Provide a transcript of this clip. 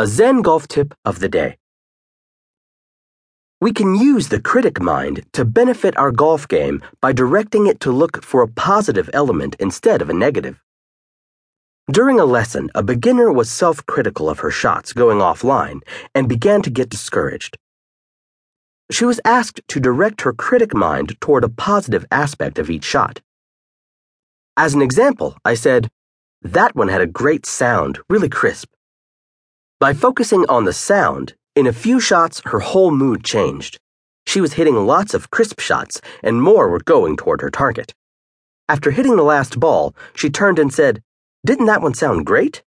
A Zen golf tip of the day. We can use the critic mind to benefit our golf game by directing it to look for a positive element instead of a negative. During a lesson, a beginner was self critical of her shots going offline and began to get discouraged. She was asked to direct her critic mind toward a positive aspect of each shot. As an example, I said, That one had a great sound, really crisp. By focusing on the sound, in a few shots her whole mood changed. She was hitting lots of crisp shots, and more were going toward her target. After hitting the last ball, she turned and said, Didn't that one sound great?